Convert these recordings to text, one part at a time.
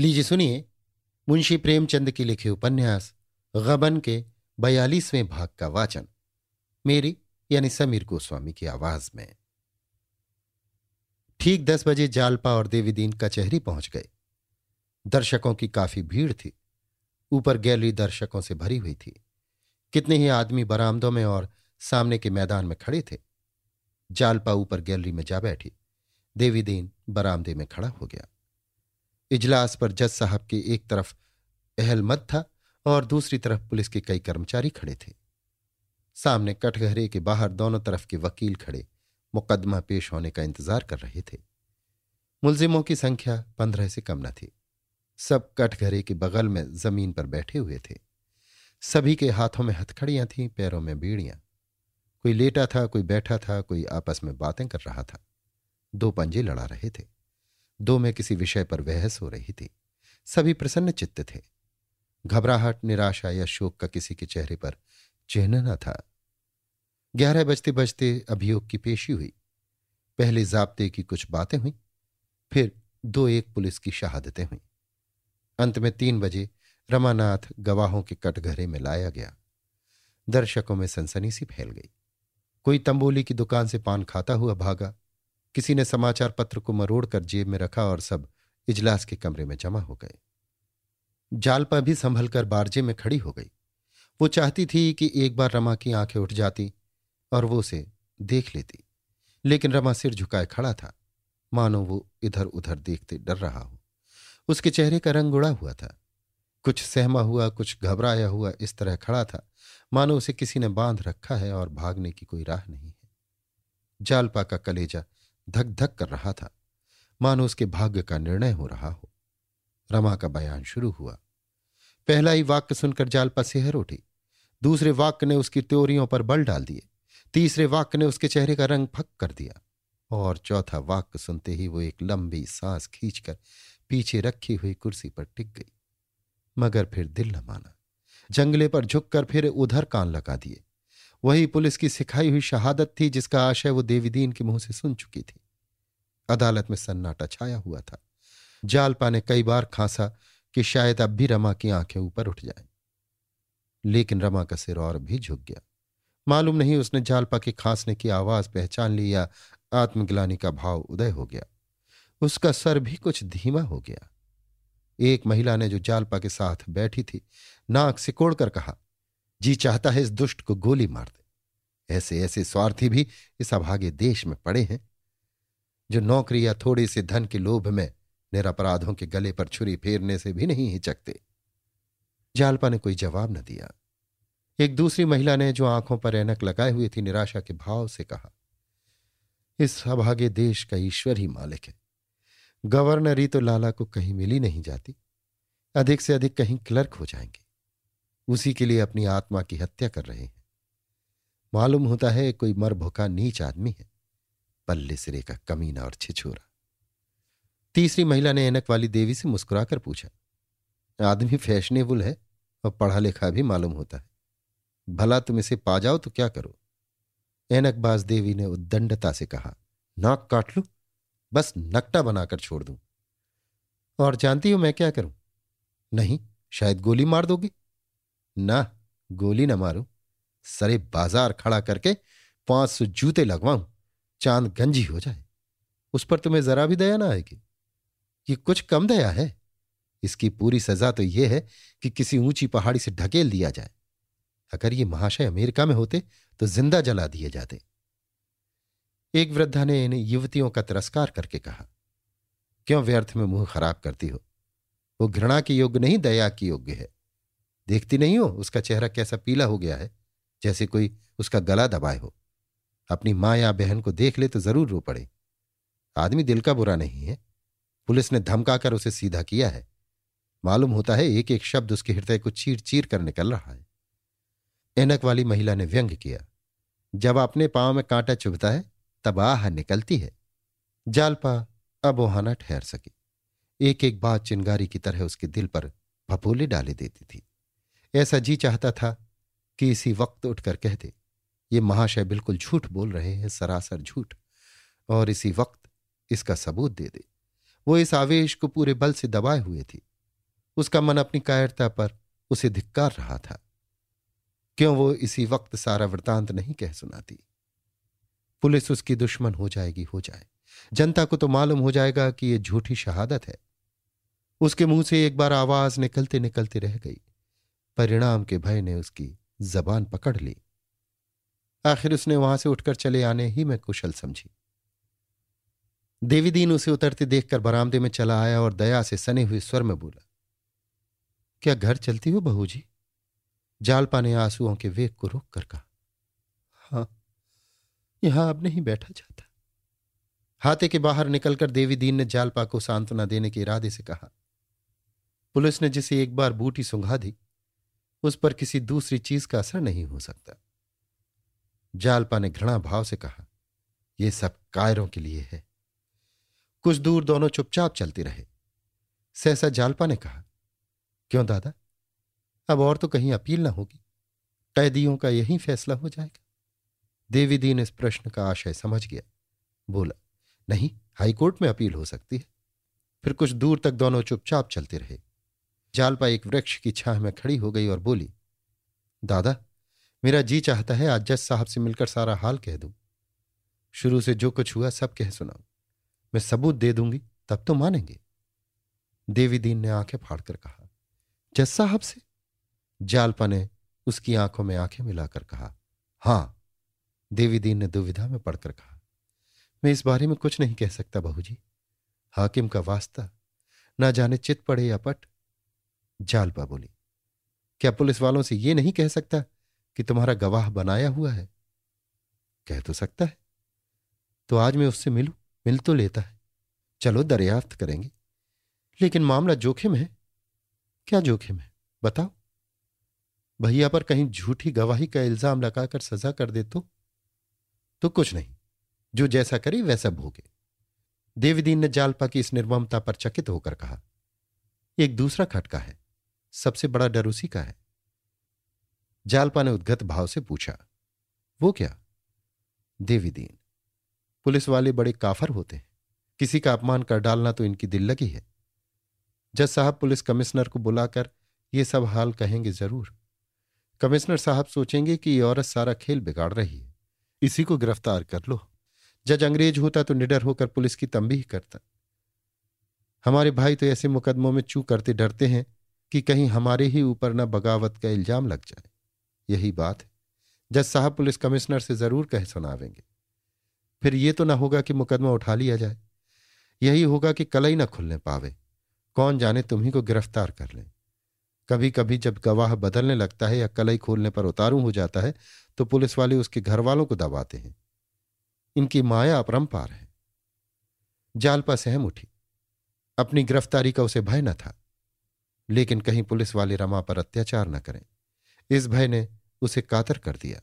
लीजिए, सुनिए। मुंशी प्रेमचंद के लिखे उपन्यास, गबन के बयालीसवें भाग का वाचन, मेरी, यानी समीर गोस्वामी की आवाज़ में। ठीक दस बजे जालपा और देवीदीन कचहरी पहुँच गए। दर्शकों की काफ़ी भीड़ थी। ऊपर गैलरी दर्शकों से भरी हुई थी। कितने ही आदमी बरामदों में और सामने के मैदान में खड़े थे। जालपा ऊपर गैलरी में जा बैठी। देवीदीन बरामदे में खड़ा हो गया। इजलास पर जज साहब के एक तरफ़ अहलमद था और दूसरी तरफ़ पुलिस के कई कर्मचारी खड़े थे। सामने कटघरे के बाहर दोनों तरफ़ के वकील खड़े मुकदमा पेश होने का इंतज़ार कर रहे थे। मुलजिमों की संख्या पंद्रह से कम न थी। सब कटघरे के बगल में ज़मीन पर बैठे हुए थे। सभी के हाथों में हथखड़ियाँ थीं, पैरों में बीड़ियाँ। कोई लेटा था, कोई बैठा था, कोई आपस में बातें कर रहा था। दो पंजे लड़ा रहे थे। दो में किसी विषय पर बहस हो रही थी। सभी प्रसन्न चित्त थे। घबराहट, निराशा या शोक का किसी के चेहरे पर चिन्ह न था। ग्यारह बजते बजते अभियोग की पेशी हुई। पहले जाब्ते की कुछ बातें हुई, फिर दो एक पुलिस की शहादतें हुई। अंत में तीन बजे रमानाथ गवाहों के कटघरे में लाया गया। दर्शकों में सनसनी सी फैल गई। कोई तंबोली की दुकान से पान खाता हुआ भागा किसी ने समाचार पत्र को मरोड़कर जेब में रखा और सब इजलास के कमरे में जमा हो गए। जालपा भी संभल कर बारजे में खड़ी हो गई। वो चाहती थी कि एक बार रमा की आँखें उठ जाती और वो उसे देख लेती, लेकिन रमा सिर झुकाए खड़ा था। मानो वो इधर उधर देखते डर रहा हो। उसके चेहरे का रंग उड़ा हुआ था। कुछ सहमा हुआ, कुछ घबराया हुआ इस तरह खड़ा था। मानो उसे किसी ने बाँध रखा है और भागने की कोई राह नहीं है। जालपा का कलेजा धक धक कर रहा था। मानो उसके भाग्य का निर्णय हो रहा हो। रमा का बयान शुरू हुआ। पहला ही वाक्य सुनकर जालपा सेहर उठी। दूसरे वाक्य ने उसकी त्योरियों पर बल डाल दिए। तीसरे वाक्य ने उसके चेहरे का रंग फक कर दिया। और चौथा वाक्य सुनते ही वो एक लंबी सांस खींचकर पीछे रखी हुई कुर्सी पर टिक गई। मगर फिर दिल न माना। जंगले पर झुककर फिर उधर कान लगा दिए। वही पुलिस की सिखाई हुई शहादत थी जिसका आशय वो देवीदीन के मुँह से सुन चुकी थी। अदालत में सन्नाटा छाया हुआ था। जालपा ने कई बार खांसा कि शायद अब भी रमा की आँखें ऊपर उठ जाएँ। लेकिन रमा का सिर और भी झुक गया। मालूम नहीं उसने जालपा के खांसने की आवाज़ पहचान ली या आत्मग्लानी का भाव उदय हो गया। उसका सर भी कुछ धीमा हो गया। एक महिला ने जो जालपा के साथ बैठी थी, नाक सिकोड़कर कहा, जी चाहता है इस दुष्ट को गोली मार दे। ऐसे ऐसे स्वार्थी भी इस अभागे देश में पड़े हैं। जो नौकरी या थोड़े से धन के लोभ में निरपराधों के गले पर छुरी फेरने से भी नहीं हिचकते। जालपा ने कोई जवाब न दिया। एक दूसरी महिला ने जो आँखों पर ऐनक लगाए हुई थी, निराशा के भाव से कहा इस अभागे देश का ईश्वर ही मालिक है। गवर्नरी तो लाला को कहीं मिली नहीं जाती। अधिक से अधिक कहीं क्लर्क हो जाएँगे। उसी के लिए अपनी आत्मा की हत्या कर रहे हैं। मालूम होता है, कोई मर भुका नीच आदमी है। पल्ले सिरे का कमीना और छिछोरा। तीसरी महिला ने एनक वाली देवी से मुस्कुराकर पूछा, आदमी फैशनेबल है और पढ़ा लिखा भी मालूम होता है। भला तुम इसे पा जाओ तो क्या करो? एनकबाज देवी ने उद्दंडता से कहा, नाक काट लू? बस नकटा बनाकर छोड़ दूँ। और जानती हो मैं क्या करूँ? नहीं, शायद गोली मार दोगी? ना, गोली ना मारूं। सरे बाज़ार खड़ा करके पाँच सौ जूते लगवाऊं। चाँद गंजी हो जाए, उस पर तुम्हें जरा भी दया ना आएगी। ये कुछ कम दया है। इसकी पूरी सजा तो यह है कि किसी ऊँची पहाड़ी से ढकेल दिया जाए। अगर ये महाशय अमेरिका में होते तो ज़िंदा जला दिए जाते। एक वृद्धा ने इन युवतियों का तिरस्कार करके कहा, क्यों व्यर्थ में मुँह खराब करती हो? वो घृणा के योग्य नहीं, दया की योग्य है। देखती नहीं हो, उसका चेहरा कैसा पीला हो गया है, जैसे कोई उसका गला दबाए हो। अपनी माँ या बहन को देख ले तो ज़रूर रो पड़े। आदमी दिल का बुरा नहीं है। पुलिस ने धमकाकर उसे सीधा किया है। मालूम होता है एक एक शब्द उसके हृदय को चीर चीर कर निकल रहा है। एनक वाली महिला ने व्यंग किया। जब अपने पाँव में कांटा चुभता है, तब आह निकलती है। जालपा अब ओहाना ठहर सकी। एक एक बात चिंगारी की तरह उसके दिल पर भपोले डाले देती थी। ऐसा जी चाहता था कि इसी वक्त उठकर कह दे। ये महाशय बिल्कुल झूठ बोल रहे हैं, सरासर झूठ। और इसी वक्त इसका सबूत दे दे। वो इस आवेश को पूरे बल से दबाए हुए थी। उसका मन अपनी कायरता पर उसे धिक्कार रहा था। क्यों वो इसी वक्त सारा वृतांत नहीं कह सुनाती? पुलिस उसकी दुश्मन हो जाएगी, हो जाए। जनता को तो मालूम हो जाएगा कि यह झूठी शहादत है। उसके मुँह से एक बार आवाज़ निकलते निकलते रह गई। परिणाम के भय ने उसकी जबान पकड़ ली। आखिर उसने वहाँ से उठकर चले आने ही में कुशल समझी। देवीदीन उसे उतरते देखकर बरामदे में चला आया और दया से सने हुए स्वर में बोला, क्या घर चलती हो बहू जी जालपा ने आंसुओं के वेग को रोक कर कहा हाँ यहाँ अब नहीं बैठा जाता। हाथे के बाहर निकलकर देवी दीन ने जालपा को सांत्वना देने के इरादे से कहा, पुलिस ने जिसे एक बार बूटी सुंघा दी, उस पर किसी दूसरी चीज़ का असर नहीं हो सकता। जालपा ने घृणा भाव से कहा यह सब कायरों के लिए है। कुछ दूर दोनों चुपचाप चलते रहे। सहसा जालपा ने कहा, क्यों दादा? अब और तो कहीं अपील ना होगी। कैदियों का यही फैसला हो जाएगा। देवी दीन इस प्रश्न का आशय समझ गया। बोला, नहीं, हाईकोर्ट में अपील हो सकती है। फिर कुछ दूर तक दोनों चुपचाप चलते रहे। जालपा एक वृक्ष की छाह में खड़ी हो गई और बोली, दादा मेरा जी चाहता है आज जज साहब से मिलकर सारा हाल कह दूँ। शुरू से जो कुछ हुआ सब कह सुनाऊं। मैं सबूत दे दूँगी, तब तो मानेंगे। देवी दीन ने आँखें फाड़कर कहा जज साहब से? जालपा ने उसकी आँखों में आँखें मिलाकर कहा, हाँ। देवी दीन ने दुविधा में पढ़कर कहा, मैं इस बारे में कुछ नहीं कह सकता बहू जी हाकिम का वास्ता, ना जाने चित पड़े या पट। जालपा बोली, क्या पुलिस वालों से यह नहीं कह सकता कि तुम्हारा गवाह बनाया हुआ है? कह तो सकता है। तो आज मैं उससे मिलूं, मिल तो लेता है। चलो, दरियाफ्त करेंगे। लेकिन मामला जोखिम है। क्या जोखिम है? बताओ। भैया पर कहीं झूठी गवाही का इल्ज़ाम लगाकर सजा कर दे तो? तो कुछ नहीं। जो जैसा करे, वैसा भोगे। देवीदीन ने जालपा की इस निर्ममता पर चकित होकर कहा, एक दूसरा खटका है। सबसे बड़ा डर उसी का है। जालपा ने उद्गत भाव से पूछा, वो क्या? देवीदीन पुलिस वाले बड़े काफर होते हैं। किसी का अपमान कर डालना तो इनकी दिल लगी है। जज साहब पुलिस कमिश्नर को बुलाकर ये सब हाल कहेंगे ज़रूर। कमिश्नर साहब सोचेंगे कि ये औरत सारा खेल बिगाड़ रही है। इसी को गिरफ़्तार कर लो। जज अंग्रेज़ होता तो निडर होकर पुलिस की तंबी करता। हमारे भाई तो ऐसे मुकदमों में चू करते डरते हैं कि कहीं हमारे ही ऊपर न बगावत का इल्ज़ाम लग जाए। यही बात है। जज साहब पुलिस कमिश्नर से ज़रूर कह सुनावेंगे। फिर ये तो ना होगा कि मुकदमा उठा लिया जाए। यही होगा कि कलई ना खुलने पावे। कौन जाने तुम्ही को गिरफ़्तार कर लें। कभी कभी जब गवाह बदलने लगता है या कलई खोलने पर उतारू हो जाता है तो पुलिस वाले उसके घर वालों को दबाते हैं। इनकी माया अपरंपार है। जालपा सहम उठी। अपनी गिरफ्तारी का उसे भय न था। लेकिन कहीं पुलिस वाले रमा पर अत्याचार न करें। इस भय ने उसे कातर कर दिया।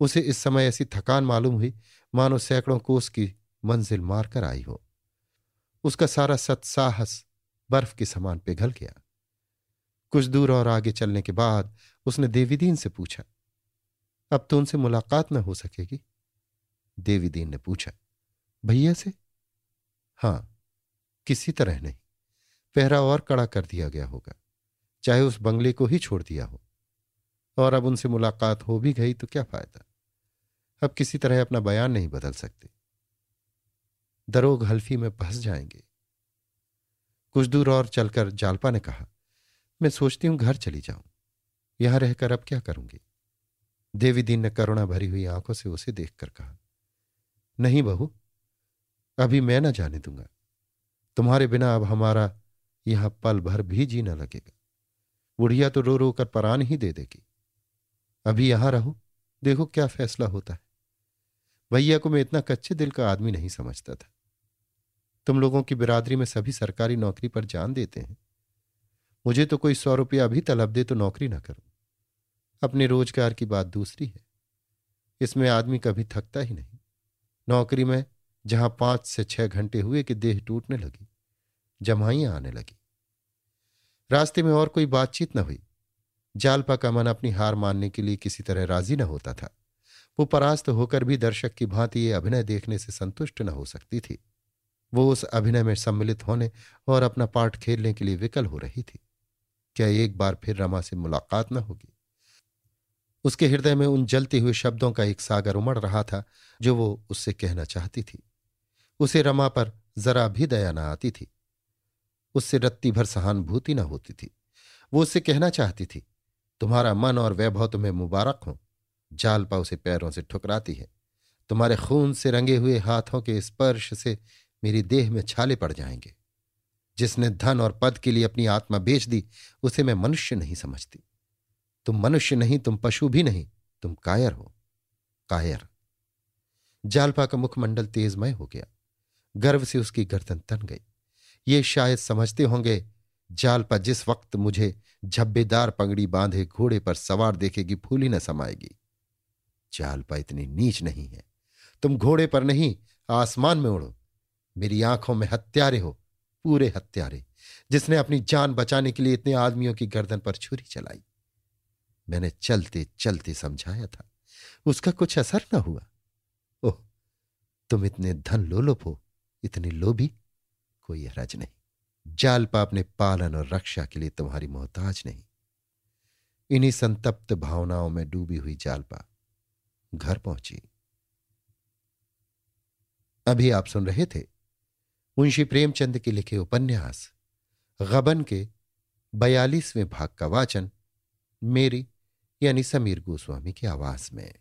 उसे इस समय ऐसी थकान मालूम हुई, मानो सैकड़ों कोस की मंजिल मारकर आई हो। उसका सारा सत्साहस बर्फ़ के समान पिघल गया। कुछ दूर और आगे चलने के बाद उसने देवीदीन से पूछा, अब तो उनसे मुलाकात न हो सकेगी? देवीदीन ने पूछा, भैया से? हाँ, किसी तरह नहीं। पहरा और कड़ा कर दिया गया होगा, चाहे उस बंगले को ही छोड़ दिया हो। और अब उनसे मुलाकात हो भी गई तो क्या फ़ायदा? अब किसी तरह अपना बयान नहीं बदल सकते। दरोग हल्फी में फंस जाएँगे। कुछ दूर और चलकर जालपा ने कहा, मैं सोचती हूँ घर चली जाऊँ। यहाँ रहकर अब क्या करूँगी? देवी दीन ने करुणा भरी हुई आँखों से उसे देखकर कहा, नहीं बहू, अभी मैं ना जाने दूँगा। तुम्हारे बिना अब हमारा यहाँ पल भर भी जीना लगेगा। बुढ़िया तो रो रो कर परान ही दे देगी। अभी यहाँ रहो, देखो क्या फैसला होता है। भैया को मैं इतना कच्चे दिल का आदमी नहीं समझता था। तुम लोगों की बिरादरी में सभी सरकारी नौकरी पर जान देते हैं। मुझे तो कोई सौ रुपया अभी तलब दे तो नौकरी ना करूँ। अपने रोज़गार की बात दूसरी है। इसमें आदमी कभी थकता ही नहीं। नौकरी में जहाँ पाँच से छह घंटे हुए कि देह टूटने लगी, जमाइयाँ आने लगी। रास्ते में और कोई बातचीत न हुई। जालपा का मन अपनी हार मानने के लिए किसी तरह राज़ी न होता था। वो परास्त होकर भी दर्शक की भांति ये अभिनय देखने से संतुष्ट न हो सकती थी। वो उस अभिनय में सम्मिलित होने और अपना पार्ट खेलने के लिए विकल हो रही थी। क्या एक बार फिर रमा से मुलाकात न होगी? उसके हृदय में उन जलते हुए शब्दों का एक सागर उमड़ रहा था, जो वो उससे कहना चाहती थी। उसे रमा पर जरा भी दया न आती थी। उससे रत्ती भर सहानुभूति न होती थी। वो उससे कहना चाहती थी तुम्हारा मन और वैभव तुम्हें मुबारक हो। जालपा उसे पैरों से ठुकराती है। तुम्हारे खून से रंगे हुए हाथों के स्पर्श से मेरी देह में छाले पड़ जाएँगे। जिसने धन और पद के लिए अपनी आत्मा बेच दी, उसे मैं मनुष्य नहीं समझती। तुम मनुष्य नहीं, तुम पशु भी नहीं, तुम कायर हो। कायर। जालपा का मुखमंडल तेजमय हो गया। गर्व से उसकी गर्दन तन गई। ये शायद समझते होंगे जालपा जिस वक्त मुझे झब्बेदार पगड़ी बांधे घोड़े पर सवार देखेगी, फूली न समाएगी। जालपा इतनी नीच नहीं है। तुम घोड़े पर नहीं, आसमान में उड़ो। मेरी आँखों में हत्यारे हो, पूरे हत्यारे, जिसने अपनी जान बचाने के लिए इतने आदमियों की गर्दन पर छुरी चलाई। मैंने चलते चलते समझाया था, उसका कुछ असर न हुआ। ओह, तुम इतने धन लोलुप हो, इतने लोभी, कोई हरज नहीं। जालपा अपने पालन और रक्षा के लिए तुम्हारी मोहताज नहीं। इन्हीं संतप्त भावनाओं में डूबी हुई जालपा घर पहुँची। अभी आप सुन रहे थे मुंशी प्रेमचंद के लिखे उपन्यास, गबन के बयालीसवें भाग का वाचन, मेरी यानी समीर गोस्वामी की आवाज़ में।